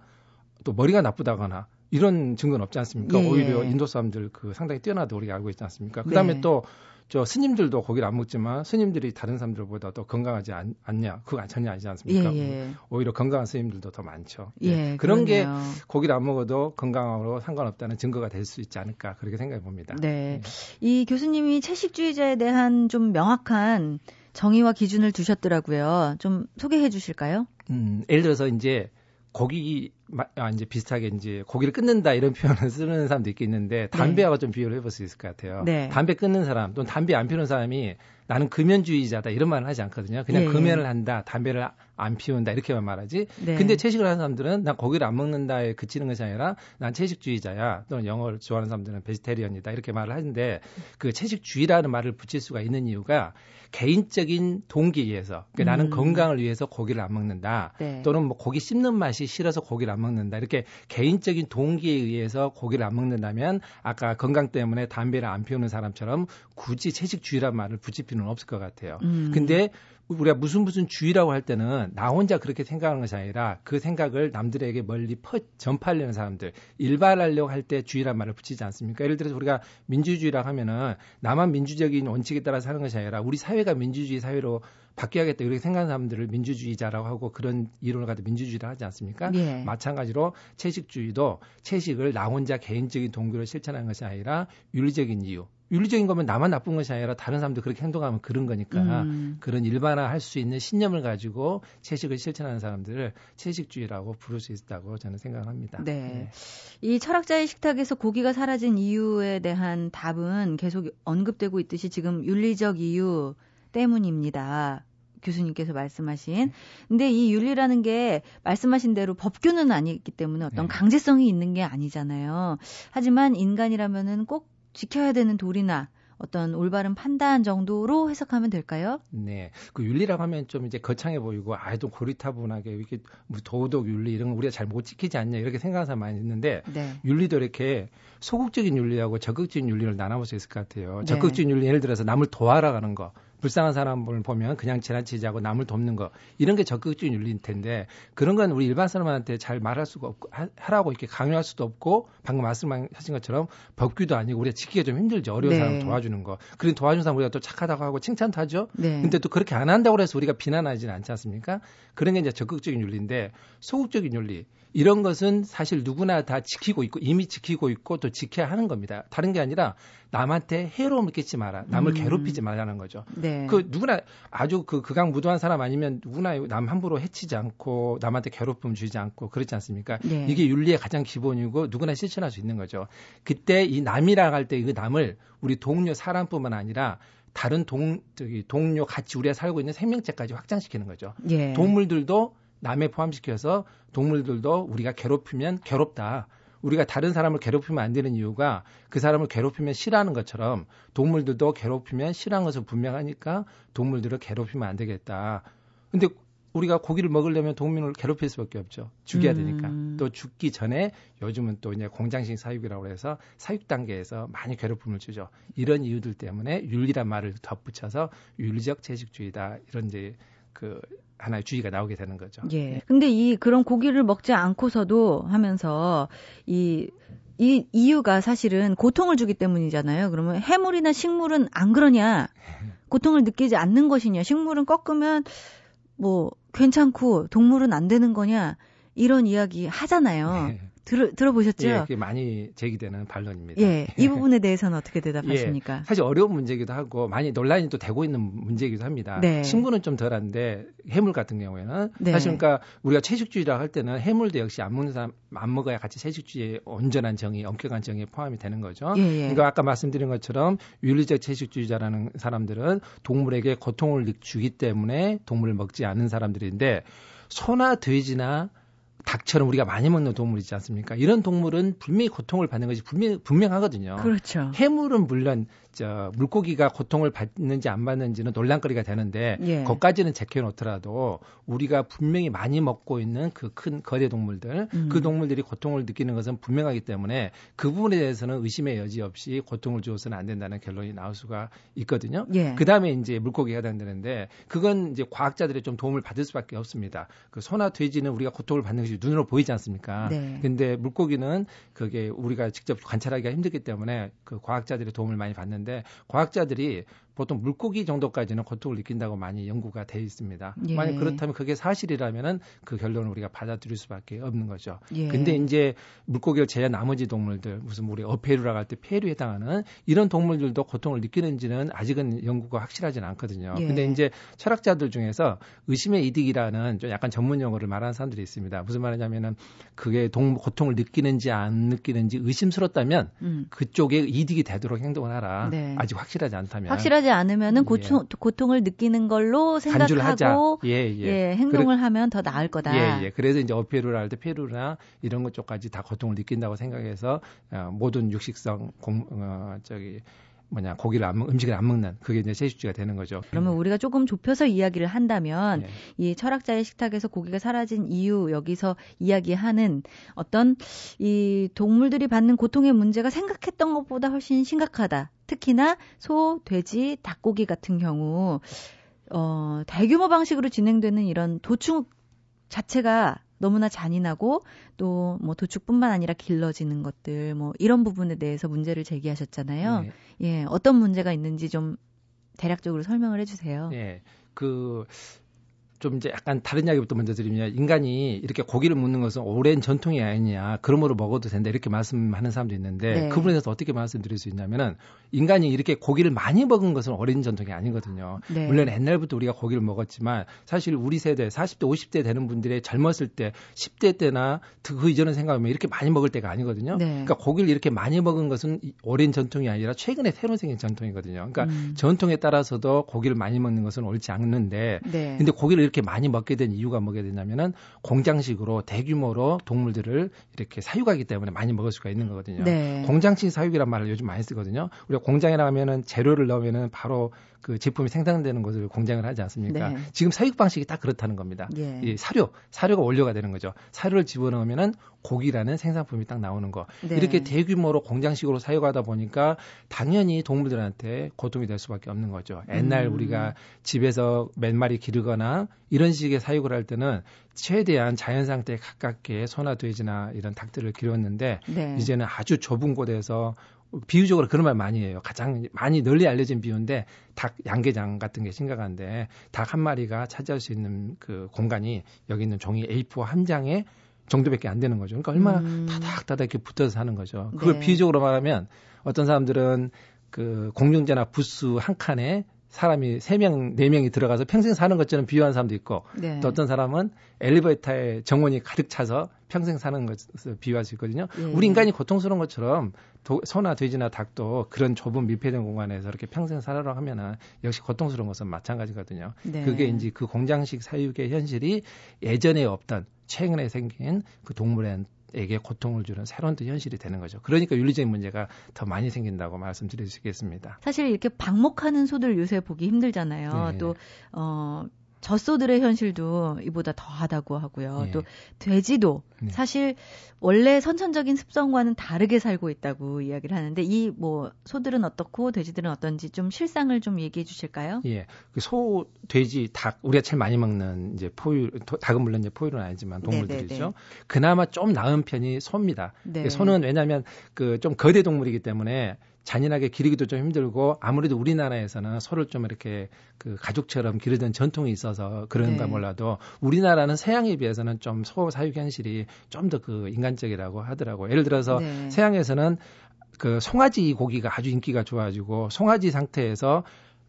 또 머리가 나쁘다거나 이런 증거는 없지 않습니까? 예. 오히려 인도 사람들 그 상당히 뛰어나다 우리가 알고 있지 않습니까? 그다음에 네. 또 저 스님들도 고기를 안 먹지만 스님들이 다른 사람들보다 더 건강하지 않, 냐 그거 전혀 아니지 않습니까? 예, 예. 오히려 건강한 스님들도 더 많죠. 예, 예 그런 그러네요. 게 고기를 안 먹어도 건강하고 상관없다는 증거가 될 수 있지 않을까 그렇게 생각해 봅니다. 네. 예. 이 교수님이 채식주의자에 대한 좀 명확한 정의와 기준을 두셨더라고요. 좀 소개해 주실까요? 음, 예를 들어서 이제 고기 아, 이제 비슷하게 이제 고기를 끊는다 이런 표현을 쓰는 사람도 있겠는데 담배하고 네. 좀 비교를 해볼 수 있을 것 같아요. 네. 담배 끊는 사람 또는 담배 안 피우는 사람이 나는 금연주의자다 이런 말을 하지 않거든요. 그냥 예. 금연을 한다, 담배를 안 피운다 이렇게만 말하지. 네. 근데 채식을 하는 사람들은 난 고기를 안 먹는다에 그치는 것이 아니라 난 채식주의자야 또는 영어를 좋아하는 사람들은 베지테리언이다 이렇게 말을 하는데 그 채식주의라는 말을 붙일 수가 있는 이유가 개인적인 동기에 의해서 그러니까 음. 나는 건강을 위해서 고기를 안 먹는다 네. 또는 뭐 고기 씹는 맛이 싫어서 고기를 안 먹는다 이렇게 개인적인 동기에 의해서 고기를 안 먹는다면 아까 건강 때문에 담배를 안 피우는 사람처럼 굳이 채식주의란 말을 붙일 필요는 없을 것 같아요. 음. 근데 우리가 무슨 무슨 주의라고 할 때는 나 혼자 그렇게 생각하는 것이 아니라 그 생각을 남들에게 멀리 퍼, 전파하려는 사람들 일발하려고 할 때 주의란 말을 붙이지 않습니까? 예를 들어서 우리가 민주주의라고 하면은 나만 민주적인 원칙에 따라 사는 것이 아니라 우리 사회가 민주주의 사회로 바뀌어야겠다 이렇게 생각하는 사람들을 민주주의자라고 하고 그런 이론을 가지고 민주주의를 하지 않습니까? 예. 마찬가지로 채식주의도 채식을 나 혼자 개인적인 동기로 실천하는 것이 아니라 윤리적인 이유 윤리적인 거면 나만 나쁜 것이 아니라 다른 사람도 그렇게 행동하면 그런 거니까 음. 그런 일반화할 수 있는 신념을 가지고 채식을 실천하는 사람들을 채식주의라고 부를 수 있다고 저는 생각합니다. 네. 네. 이 철학자의 식탁에서 고기가 사라진 이유에 대한 답은 계속 언급되고 있듯이 지금 윤리적 이유 때문입니다. 교수님께서 말씀하신. 근데 이 윤리라는 게 말씀하신 대로 법규는 아니기 때문에 어떤 네. 강제성이 있는 게 아니잖아요. 하지만 인간이라면은 꼭 지켜야 되는 도리나 어떤 올바른 판단 정도로 해석하면 될까요? 네. 그 윤리라고 하면 좀 이제 거창해 보이고 아주 고리타분하게 이렇게 뭐 도덕 윤리 이런 거 우리가 잘 못 지키지 않냐 이렇게 생각하는 사람 많이 있는데 네. 윤리도 이렇게 소극적인 윤리하고 적극적인 윤리를 나눠볼 수 있을 것 같아요. 네. 적극적인 윤리 예를 들어서 남을 도와라 가는 거. 불쌍한 사람을 보면 그냥 지나치지 않고 남을 돕는 거 이런 게 적극적인 윤리일 텐데 그런 건 우리 일반 사람한테 잘 말할 수가 없고 하라고 이렇게 강요할 수도 없고 방금 말씀하신 것처럼 법규도 아니고 우리가 지키기가 좀 힘들죠. 어려운 네. 사람 도와주는 거. 그런 도와주는 사람 우리가 또 착하다고 하고 칭찬도 하죠. 네. 근데 또 그렇게 안 한다고 해서 우리가 비난하지는 않지 않습니까? 그런 게 이제 적극적인 윤리인데 소극적인 윤리 이런 것은 사실 누구나 다 지키고 있고 이미 지키고 있고 또 지켜야 하는 겁니다. 다른 게 아니라 남한테 해로움을 끼치 마라. 남을 음. 괴롭히지 말라는 거죠. 네. 그 누구나 아주 그 극악무도한 사람 아니면 누구나 남 함부로 해치지 않고 남한테 괴롭힘 주지 않고 그렇지 않습니까? 네. 이게 윤리의 가장 기본이고 누구나 실천할 수 있는 거죠. 그때 이 남이라 할 때 그 남을 우리 동료 사람뿐만 아니라 다른 동 저기 동료 같이 우리가 살고 있는 생명체까지 확장시키는 거죠. 예. 동물들도 남에 포함시켜서 동물들도 우리가 괴롭히면 괴롭다. 우리가 다른 사람을 괴롭히면 안 되는 이유가 그 사람을 괴롭히면 싫어하는 것처럼 동물들도 괴롭히면 싫어하는 것은 분명하니까 동물들을 괴롭히면 안 되겠다. 근데 우리가 고기를 먹으려면 동물을 괴롭힐 수밖에 없죠. 죽여야 되니까. 음. 또 죽기 전에 요즘은 또 이제 공장식 사육이라고 해서 사육 단계에서 많이 괴롭힘을 주죠. 이런 이유들 때문에 윤리란 말을 덧붙여서 윤리적 채식주의다. 이런 이제 그 하나의 주의가 나오게 되는 거죠. 예. 네. 근데 이 그런 고기를 먹지 않고서도 하면서 이, 이 이유가 사실은 고통을 주기 때문이잖아요. 그러면 해물이나 식물은 안 그러냐? 고통을 느끼지 않는 것이냐? 식물은 꺾으면 뭐 괜찮고 동물은 안 되는 거냐? 이런 이야기 하잖아요. 네. 들, 들어보셨죠? 예, 그게 많이 제기되는 반론입니다. 예, 이 부분에 대해서는 어떻게 대답하십니까? 예, 사실 어려운 문제이기도 하고 많이 논란이 또 되고 있는 문제이기도 합니다. 네. 신분은 좀 덜한데 해물 같은 경우에는 네. 사실 그러니까 우리가 채식주의라 할 때는 해물도 역시 안 먹는 사람 안 먹어야 같이 채식주의의 온전한 정의, 엄격한 정의에 포함이 되는 거죠. 예, 예. 그러니까 아까 말씀드린 것처럼 윤리적 채식주의자라는 사람들은 동물에게 고통을 주기 때문에 동물을 먹지 않는 사람들인데 소나 돼지나 닭처럼 우리가 많이 먹는 동물 있지 않습니까? 이런 동물은 분명히 고통을 받는 것이 분명, 분명하거든요. 그렇죠. 해물은 물론 저 물고기가 고통을 받는지 안 받는지는 논란거리가 되는데 예. 거기까지는 제껴놓더라도 우리가 분명히 많이 먹고 있는 그 큰 거대 동물들 음. 그 동물들이 고통을 느끼는 것은 분명하기 때문에 그 부분에 대해서는 의심의 여지 없이 고통을 주어서는 안 된다는 결론이 나올 수가 있거든요. 예. 그 다음에 이제 물고기가 해당되는데 그건 이제 과학자들의 좀 도움을 받을 수밖에 없습니다. 그 소나 돼지는 우리가 고통을 받는 것이 눈으로 보이지 않습니까? 네. 근데 물고기는 그게 우리가 직접 관찰하기가 힘들기 때문에 그 과학자들의 도움을 많이 받는 있는데 과학자들이 보통 물고기 정도까지는 고통을 느낀다고 많이 연구가 돼 있습니다. 예. 만약 그렇다면 그게 사실이라면은 그 결론을 우리가 받아들일 수밖에 없는 거죠. 예. 근데 이제 물고기를 제외한 나머지 동물들 무슨 우리 어페루라고 할 때 폐류에 해당하는 이런 동물들도 고통을 느끼는지는 아직은 연구가 확실하지는 않거든요. 예. 근데 이제 철학자들 중에서 의심의 이득이라는 좀 약간 전문 용어를 말하는 사람들이 있습니다. 무슨 말이냐면은 그게 동 고통을 느끼는지 안 느끼는지 의심스럽다면 음. 그쪽에 이득이 되도록 행동을 하라. 네. 아직 확실하지 않다면 확실하지 않으면은 고통, 예. 고통을 느끼는 걸로 생각하고 예, 예. 예, 행동을 그래, 하면 더 나을 거다. 예, 예. 그래서 이제 어페루라 할때 페루나 이런 것 쪽까지 다 고통을 느낀다고 생각해서 어, 모든 육식성 공, 어, 저기 뭐냐 고기를 안 음식을 안 먹는 그게 이제 채식주의가 되는 거죠. 그러면 우리가 조금 좁혀서 이야기를 한다면 예. 이 철학자의 식탁에서 고기가 사라진 이유 여기서 이야기하는 어떤 이 동물들이 받는 고통의 문제가 생각했던 것보다 훨씬 심각하다. 특히나 소, 돼지, 닭고기 같은 경우 어 대규모 방식으로 진행되는 이런 도축 자체가 너무나 잔인하고 또 뭐 도축뿐만 아니라 길러지는 것들 뭐 이런 부분에 대해서 문제를 제기하셨잖아요. 네. 예, 어떤 문제가 있는지 좀 대략적으로 설명을 해주세요. 예, 그 좀 이제 약간 다른 이야기부터 먼저 드리면 인간이 이렇게 고기를 묻는 것은 오랜 전통이 아니냐 그러므로 먹어도 된다 이렇게 말씀하는 사람도 있는데 네. 그분에 대해서 어떻게 말씀드릴 수 있냐면은 인간이 이렇게 고기를 많이 먹은 것은 오랜 전통이 아니거든요. 네. 물론 옛날부터 우리가 고기를 먹었지만 사실 우리 세대 40대 50대 되는 분들의 젊었을 때 10대 때나 그 이전을 생각하면 이렇게 많이 먹을 때가 아니거든요. 네. 그러니까 고기를 이렇게 많이 먹은 것은 오랜 전통이 아니라 최근에 새로 생긴 전통이거든요. 그러니까 음. 전통에 따라서도 고기를 많이 먹는 것은 옳지 않는데 네. 근데 고기를 이렇게 많이 먹게 된 이유가 뭐게 되냐면은 공장식으로 대규모로 동물들을 이렇게 사육하기 때문에 많이 먹을 수가 있는 거거든요. 네. 공장식 사육이란 말을 요즘 많이 쓰거든요. 우리가 공장에 나가면은 재료를 넣으면은 바로 그 제품이 생산되는 것을 공장을 하지 않습니까? 네. 지금 사육 방식이 딱 그렇다는 겁니다. 예. 이 사료, 사료가 원료가 되는 거죠. 사료를 집어넣으면은 고기라는 생산품이 딱 나오는 거. 네. 이렇게 대규모로 공장식으로 사육하다 보니까 당연히 동물들한테 고통이 될 수밖에 없는 거죠. 옛날 음. 우리가 집에서 몇 마리 기르거나 이런 식의 사육을 할 때는 최대한 자연 상태에 가깝게 소나 돼지나 이런 닭들을 기르었는데 네. 이제는 아주 좁은 곳에서 비유적으로 그런 말 많이 해요. 가장 많이 널리 알려진 비유인데 닭 양계장 같은 게 심각한데 닭 한 마리가 차지할 수 있는 그 공간이 여기 있는 종이 A4 한 장에 정도밖에 안 되는 거죠. 그러니까 얼마나 음. 다닥다닥 이렇게 붙어서 사는 거죠. 그걸 네. 비유적으로 말하면 어떤 사람들은 그 공중제나 부스 한 칸에 사람이 3명, 4명이 들어가서 평생 사는 것처럼 비유하는 사람도 있고 네. 또 어떤 사람은 엘리베이터에 정원이 가득 차서 평생 사는 것을 비유할 수 있거든요. 예. 우리 인간이 고통스러운 것처럼 도, 소나 돼지나 닭도 그런 좁은 밀폐된 공간에서 이렇게 평생 살아라 하면은 역시 고통스러운 것은 마찬가지거든요. 네. 그게 이제 그 공장식 사육의 현실이 예전에 없던 최근에 생긴 그 동물의 에게 고통을 주는 새로운 또 현실이 되는 거죠. 그러니까 윤리적인 문제가 더 많이 생긴다고 말씀드릴 수 있겠습니다. 사실 이렇게 방목하는 소들 요새 보기 힘들잖아요. 네. 또 어, 젖소들의 현실도 이보다 더하다고 하고요. 네. 또 돼지도 네. 사실 원래 선천적인 습성과는 다르게 살고 있다고 이야기를 하는데 이 뭐 소들은 어떻고 돼지들은 어떤지 좀 실상을 좀 얘기해 주실까요? 예. 그 소, 돼지, 닭 우리가 제일 많이 먹는 이제 포유 닭은 물론 이제 포유는 아니지만 동물들이죠. 네네네. 네, 네. 그나마 좀 나은 편이 소입니다. 네. 소는 왜냐하면 그 좀 거대 동물이기 때문에 잔인하게 기르기도 좀 힘들고 아무래도 우리나라에서는 소를 좀 이렇게 그 가족처럼 기르던 전통이 있어서 그런가 네. 몰라도 우리나라는 서양에 비해서는 좀 소 사육 현실이 좀 더 그 인간적이라고 하더라고요. 예를 들어서 네. 서양에서는 그 송아지 고기가 아주 인기가 좋아지고 송아지 상태에서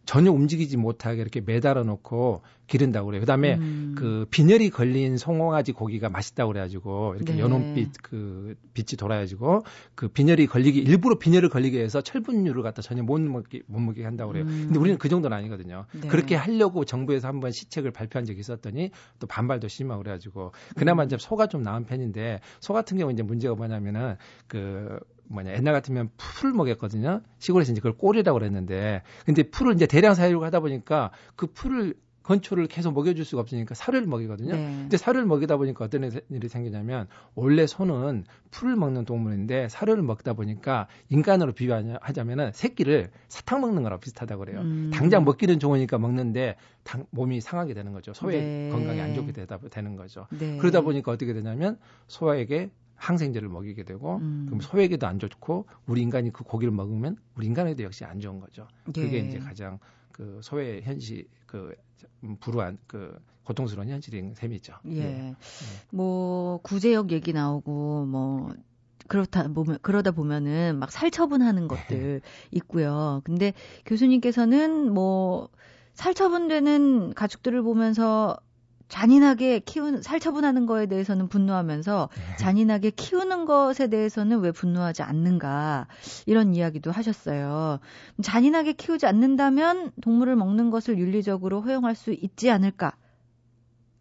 전혀 움직이지 못하게 이렇게 매달아 놓고 기른다고 그래요. 그다음에 음. 그 빈혈이 걸린 송아지 고기가 맛있다고 그래가지고 이렇게 네. 연홍빛 그 빛이 돌아가지고 그 빈혈이 걸리기 일부러 빈혈을 걸리게 해서 철분류를 갖다 전혀 못 먹게 못 먹게 한다고 그래요. 음. 근데 우리는 그 정도는 아니거든요. 네. 그렇게 하려고 정부에서 한번 시책을 발표한 적이 있었더니 또 반발도 심하고 그래가지고 그나마 음. 이제 소가 좀 나은 편인데 소 같은 경우 이제 문제가 뭐냐면은 그 뭐냐 옛날 같으면 풀을 먹였거든요. 시골에서 이제 그걸 꼴이라고 그랬는데 근데 풀을 이제 대량 사육을 하다 보니까 그 풀을 건초를 계속 먹여줄 수가 없으니까 사료를 먹이거든요. 네. 근데 사료를 먹이다 보니까 어떤 일이 생기냐면 원래 소는 풀을 먹는 동물인데 사료를 먹다 보니까 인간으로 비유하자면은 새끼를 사탕 먹는 거랑 비슷하다고 그래요. 음. 당장 먹기는 좋으니까 먹는데 당, 몸이 상하게 되는 거죠. 소의 네. 건강이 안 좋게 되다 되는 거죠. 네. 그러다 보니까 어떻게 되냐면 소에게 항생제를 먹이게 되고 음. 그럼 소에게도 안 좋고 우리 인간이 그 고기를 먹으면 우리 인간에도 역시 안 좋은 거죠. 그게 예. 이제 가장 그 소의 현실 그 불우한 그 고통스러운 현실인 셈이죠. 예. 예. 뭐 구제역 얘기 나오고 뭐 그렇다 보면 그러다 보면은 막 살처분하는 것들 있고요. 근데 교수님께서는 뭐 살처분되는 가축들을 보면서 잔인하게 키운 살처분하는 거에 대해서는 분노하면서 네. 잔인하게 키우는 것에 대해서는 왜 분노하지 않는가 이런 이야기도 하셨어요. 잔인하게 키우지 않는다면 동물을 먹는 것을 윤리적으로 허용할 수 있지 않을까?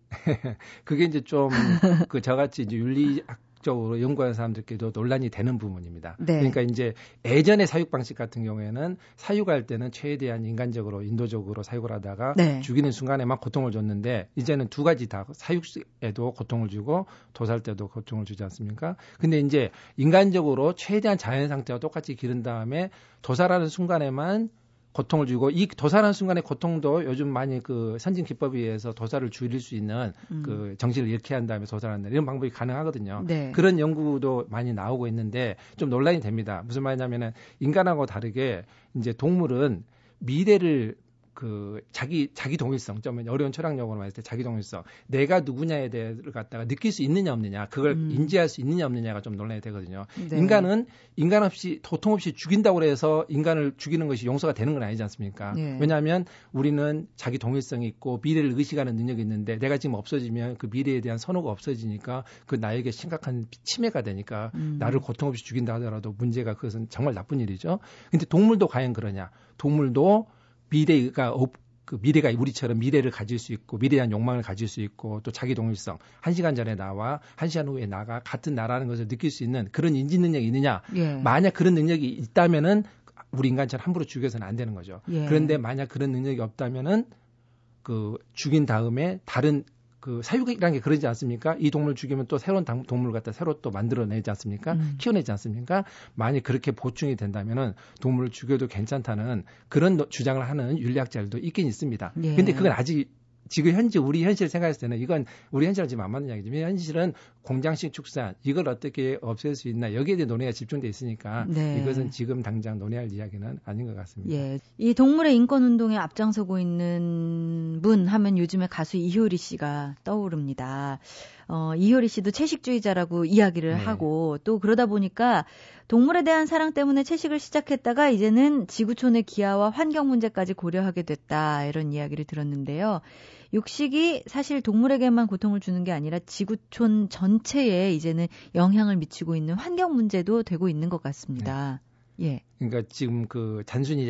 그게 이제 좀 그 저같이 이제 윤리 학 적으로 연구하는 사람들끼리도 논란이 되는 부분입니다. 네. 그러니까 이제 예전의 사육 방식 같은 경우에는 사육할 때는 최대한 인간적으로 인도적으로 사육을 하다가 네. 죽이는 순간에만 고통을 줬는데 이제는 두 가지 다 사육에도 고통을 주고 도살 때도 고통을 주지 않습니까? 근데 이제 인간적으로 최대한 자연 상태와 똑같이 기른 다음에 도살하는 순간에만 고통을 주고 이 도살하는 순간의 고통도 요즘 많이 그 선진 기법에 의해서 도살을 줄일 수 있는 음. 그 정신을 잃게 한 다음에 도살한다 이런 방법이 가능하거든요. 네. 그런 연구도 많이 나오고 있는데 좀 논란이 됩니다. 무슨 말이냐면은 인간하고 다르게 이제 동물은 미래를 그 자기 자기 동일성 좀 어려운 철학 용어로 말할 때 자기 동일성 내가 누구냐에 대해서 갖다가 느낄 수 있느냐 없느냐 그걸 음. 인지할 수 있느냐 없느냐가 좀 논란이 되거든요. 네. 인간은 인간 없이 도통 없이 죽인다고 해서 인간을 죽이는 것이 용서가 되는 건 아니지 않습니까? 네. 왜냐하면 우리는 자기 동일성이 있고 미래를 의식하는 능력이 있는데 내가 지금 없어지면 그 미래에 대한 선호가 없어지니까 그 나에게 심각한 침해가 되니까 음. 나를 고통 없이 죽인다 하더라도 문제가 그것은 정말 나쁜 일이죠. 근데 동물도 과연 그러냐? 동물도 미래가 없, 그 미래가 우리처럼 미래를 가질 수 있고 미래에 대한 욕망을 가질 수 있고 또 자기 동일성 한 시간 전에 나와 한 시간 후에 나가 같은 나라는 것을 느낄 수 있는 그런 인지 능력이 있느냐 예. 만약 그런 능력이 있다면은 우리 인간처럼 함부로 죽여서는 안 되는 거죠 예. 그런데 만약 그런 능력이 없다면은 그 죽인 다음에 다른 그 사육이라는 게 그러지 않습니까? 이 동물 죽이면 또 새로운 동물을 갖다 새로 또 만들어내지 않습니까? 음. 키워내지 않습니까? 만약 그렇게 보충이 된다면은 동물을 죽여도 괜찮다는 그런 주장을 하는 윤리학자들도 있긴 있습니다. 예. 근데 그건 아직 지금 현재 우리 현실 생각했을 때는 이건 우리 현실은 지금 안 맞는 이야기지만 현실은 공장식 축산 이걸 어떻게 없앨 수 있나 여기에 대한 논의가 집중돼 있으니까 네. 이것은 지금 당장 논의할 이야기는 아닌 것 같습니다. 예. 이 동물의 인권 운동에 앞장서고 있는 분 하면 요즘에 가수 이효리 씨가 떠오릅니다. 어, 이효리 씨도 채식주의자라고 이야기를 네. 하고 또 그러다 보니까 동물에 대한 사랑 때문에 채식을 시작했다가 이제는 지구촌의 기아와 환경 문제까지 고려하게 됐다 이런 이야기를 들었는데요. 육식이 사실 동물에게만 고통을 주는 게 아니라 지구촌 전체에 이제는 영향을 미치고 있는 환경 문제도 되고 있는 것 같습니다. 네. 예. 그러니까 지금 그 단순히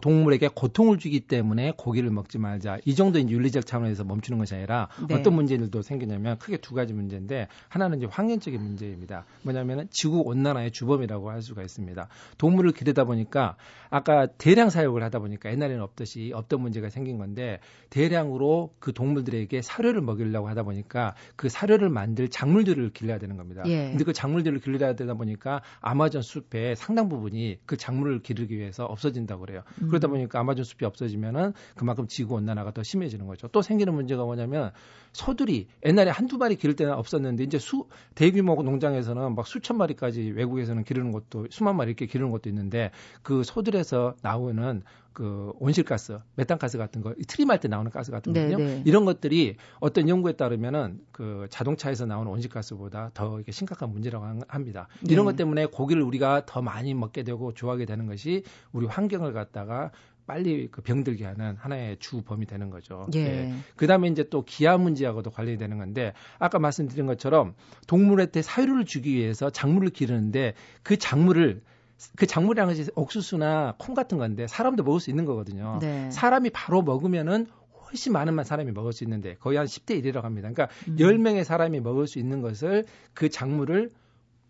동물에게 고통을 주기 때문에 고기를 먹지 말자. 이 정도 이제 윤리적 차원에서 멈추는 것이 아니라 네. 어떤 문제들도 생기냐면 크게 두 가지 문제인데 하나는 이제 환경적인 문제입니다. 뭐냐면은 지구 온난화의 주범이라고 할 수가 있습니다. 동물을 기르다 보니까 아까 대량 사육을 하다 보니까 옛날에는 없듯이 없던 문제가 생긴 건데 대량으로 그 동물들에게 사료를 먹이려고 하다 보니까 그 사료를 만들 작물들을 길러야 되는 겁니다. 예. 근데 그 작물들을 길러야 되다 보니까 아마존 숲의 상당 부분이 그 작물을 기르기 위해서 없어진다고 그래요. 음. 그러다 보니까 아마존 숲이 없어지면은 그만큼 지구 온난화가 더 심해지는 거죠. 또 생기는 문제가 뭐냐면 소들이 옛날에 한두 마리 기를 때는 없었는데 이제 수 대규모 농장에서는 막 수천 마리까지 외국에서는 기르는 것도 수만 마리 이렇게 기르는 것도 있는데 그 소들에서 나오는 그 온실가스, 메탄가스 같은 거, 트림할 때 나오는 가스 같은 거요. 네, 네. 이런 것들이 어떤 연구에 따르면은 그 자동차에서 나오는 온실가스보다 더 이게 심각한 문제라고 합니다. 네. 이런 것 때문에 고기를 우리가 더 많이 먹게 되고 좋아하게 되는 것이 우리 환경을 갖다가 빨리 그 병들게 하는 하나의 주범이 되는 거죠. 예. 예. 그다음에 이제 또 기아 문제하고도 관련이 되는 건데 아까 말씀드린 것처럼 동물한테 사료를 주기 위해서 작물을 기르는데 그 작물을 그 작물이라는 것이 옥수수나 콩 같은 건데 사람도 먹을 수 있는 거거든요. 네. 사람이 바로 먹으면은 훨씬 많은 사람이 먹을 수 있는데 거의 한 10대 1이라고 합니다. 그러니까 음. 10명의 사람이 먹을 수 있는 것을 그 작물을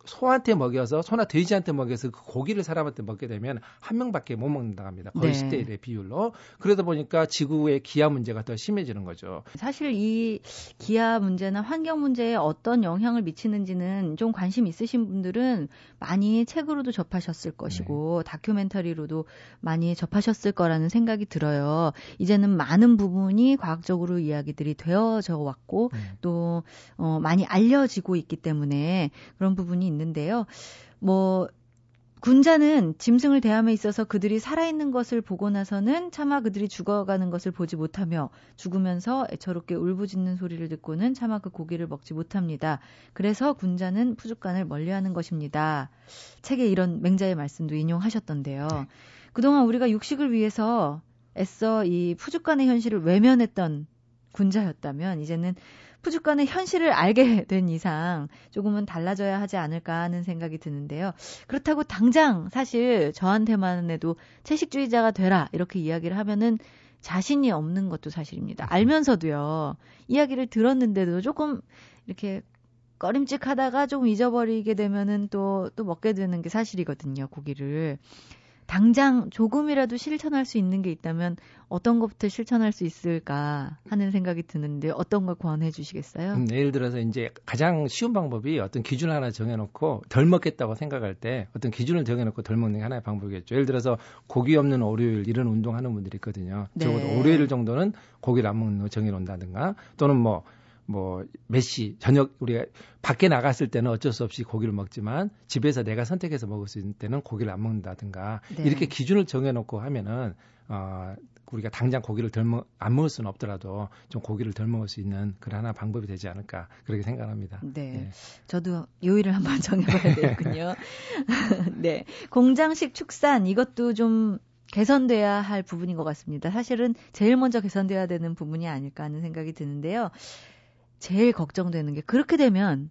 소한테 먹여서 소나 돼지한테 먹여서 그 고기를 사람한테 먹게 되면 한 명밖에 못 먹는다고 합니다. 거의 네. 10대 1의 비율로. 그러다 보니까 지구의 기아 문제가 더 심해지는 거죠. 사실 이 기아 문제나 환경 문제에 어떤 영향을 미치는지는 좀 관심 있으신 분들은 많이 책으로도 접하셨을 것이고 네. 다큐멘터리로도 많이 접하셨을 거라는 생각이 들어요. 이제는 많은 부분이 과학적으로 이야기들이 되어져 왔고 네. 또 어, 많이 알려지고 있기 때문에 그런 부분이 있는데요. 뭐 군자는 짐승을 대함에 있어서 그들이 살아있는 것을 보고 나서는 차마 그들이 죽어가는 것을 보지 못하며 죽으면서 애처롭게 울부짖는 소리를 듣고는 차마 그 고기를 먹지 못합니다. 그래서 군자는 푸죽간을 멀리하는 것입니다. 책에 이런 맹자의 말씀도 인용하셨던데요. 네. 그동안 우리가 육식을 위해서 애써 이 푸죽간의 현실을 외면했던 군자였다면 이제는 푸주간의 현실을 알게 된 이상 조금은 달라져야 하지 않을까 하는 생각이 드는데요. 그렇다고 당장 사실 저한테만 해도 채식주의자가 되라 이렇게 이야기를 하면은 자신이 없는 것도 사실입니다. 알면서도요. 이야기를 들었는데도 조금 이렇게 꺼림칙하다가 조금 잊어버리게 되면은 또, 또 먹게 되는 게 사실이거든요, 고기를. 당장 조금이라도 실천할 수 있는 게 있다면 어떤 것부터 실천할 수 있을까 하는 생각이 드는데 어떤 걸 권해 주시겠어요? 음, 예를 들어서 이제 가장 쉬운 방법이 어떤 기준 하나 정해놓고 덜 먹겠다고 생각할 때 어떤 기준을 정해놓고 덜 먹는 게 하나의 방법이겠죠. 예를 들어서 고기 없는 월요일 이런 운동하는 분들이 있거든요. 네. 적어도 월요일 정도는 고기를 안 먹는 거 정해놓는다든가 또는 뭐 뭐 몇 시 저녁 우리가 밖에 나갔을 때는 어쩔 수 없이 고기를 먹지만 집에서 내가 선택해서 먹을 수 있는 때는 고기를 안 먹는다든가 네. 이렇게 기준을 정해놓고 하면은 어 우리가 당장 고기를 덜 먹, 안 먹을 수는 없더라도 좀 고기를 덜 먹을 수 있는 그런 하나 방법이 되지 않을까 그렇게 생각합니다. 네. 네. 저도 요일을 한번 정해봐야 되겠군요. 네. 공장식 축산 이것도 좀 개선돼야 할 부분인 것 같습니다. 사실은 제일 먼저 개선돼야 되는 부분이 아닐까 하는 생각이 드는데요. 제일 걱정되는 게 그렇게 되면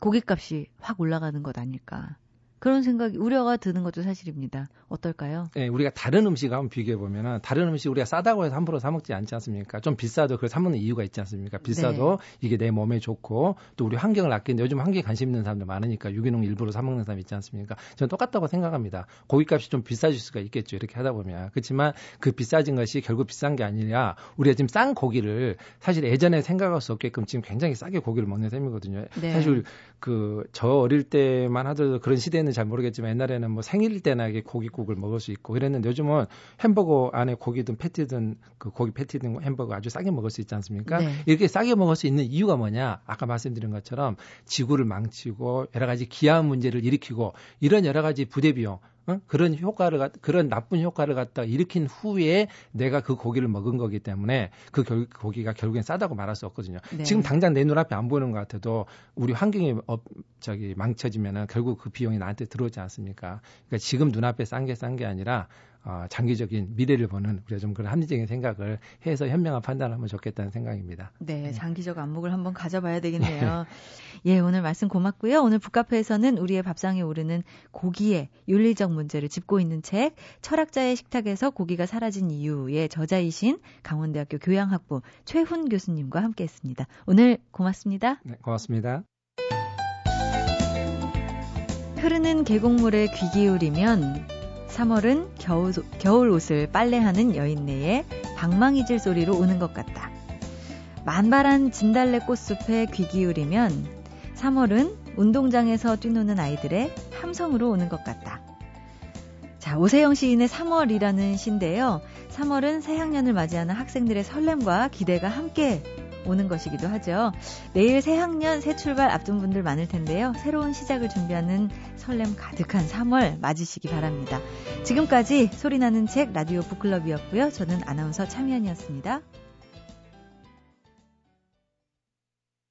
고깃값이 확 올라가는 것 아닐까. 그런 생각이 우려가 드는 것도 사실입니다. 어떨까요? 네, 우리가 다른 음식 한번 비교해 보면은 다른 음식 우리가 싸다고 해서 함부로 사 먹지 않지 않습니까? 좀 비싸도 그걸 사 먹는 이유가 있지 않습니까? 비싸도 네. 이게 내 몸에 좋고 또 우리 환경을 아끼는데 요즘 환경에 관심 있는 사람들 많으니까 유기농 일부러 사 먹는 사람 있지 않습니까? 저는 똑같다고 생각합니다. 고깃값이 좀 비싸질 수가 있겠죠. 이렇게 하다 보면 그렇지만 그 비싸진 것이 결국 비싼 게 아니라 우리가 지금 싼 고기를 사실 예전에 생각할 수 없게끔 지금 굉장히 싸게 고기를 먹는 셈이거든요. 네. 사실 그 저 어릴 때만 하더라도 그런 시대는 잘 모르겠지만 옛날에는 뭐 생일 때나 이게 고깃국을 먹을 수 있고 이랬는데 요즘은 햄버거 안에 고기든 패티든 그 고기 패티든 햄버거 아주 싸게 먹을 수 있지 않습니까? 네. 이렇게 싸게 먹을 수 있는 이유가 뭐냐? 아까 말씀드린 것처럼 지구를 망치고 여러 가지 기아 문제를 일으키고 이런 여러 가지 부대 비용 어? 그런 효과를 그런 나쁜 효과를 갖다 일으킨 후에 내가 그 고기를 먹은 거기 때문에 그 결, 고기가 결국엔 싸다고 말할 수 없거든요. 네. 지금 당장 내 눈앞에 안 보이는 것 같아도 우리 환경이 어, 저기 망쳐지면은 결국 그 비용이 나한테 들어오지 않습니까? 그러니까 지금 눈앞에 싼 게 싼 게 아니라 어, 장기적인 미래를 보는 우리가 좀 그런 합리적인 생각을 해서 현명한 판단을 하면 좋겠다는 생각입니다. 네, 네. 장기적 안목을 한번 가져봐야 되겠네요. 예, 오늘 말씀 고맙고요. 오늘 북카페에서는 우리의 밥상에 오르는 고기의 윤리적 문제를 짚고 있는 책 철학자의 식탁에서 고기가 사라진 이유의 저자이신 강원대학교 교양학부 최훈 교수님과 함께했습니다. 오늘 고맙습니다. 네, 고맙습니다. 흐르는 계곡물에 귀 기울이면 3월은 겨울, 겨울 옷을 빨래하는 여인네의 방망이질 소리로 오는 것 같다. 만발한 진달래 꽃숲에 귀 기울이면 3월은 운동장에서 뛰노는 아이들의 함성으로 오는 것 같다. 자, 오세영 시인의 3월이라는 시인데요. 3월은 새학년을 맞이하는 학생들의 설렘과 기대가 함께 오는 것이기도 하죠. 내일 새 학년 새 출발 앞둔 분들 많을 텐데요. 새로운 시작을 준비하는 설렘 가득한 3월 맞으시기 바랍니다. 지금까지 소리나는 책 라디오 북클럽이었고요. 저는 아나운서 참여연이었습니다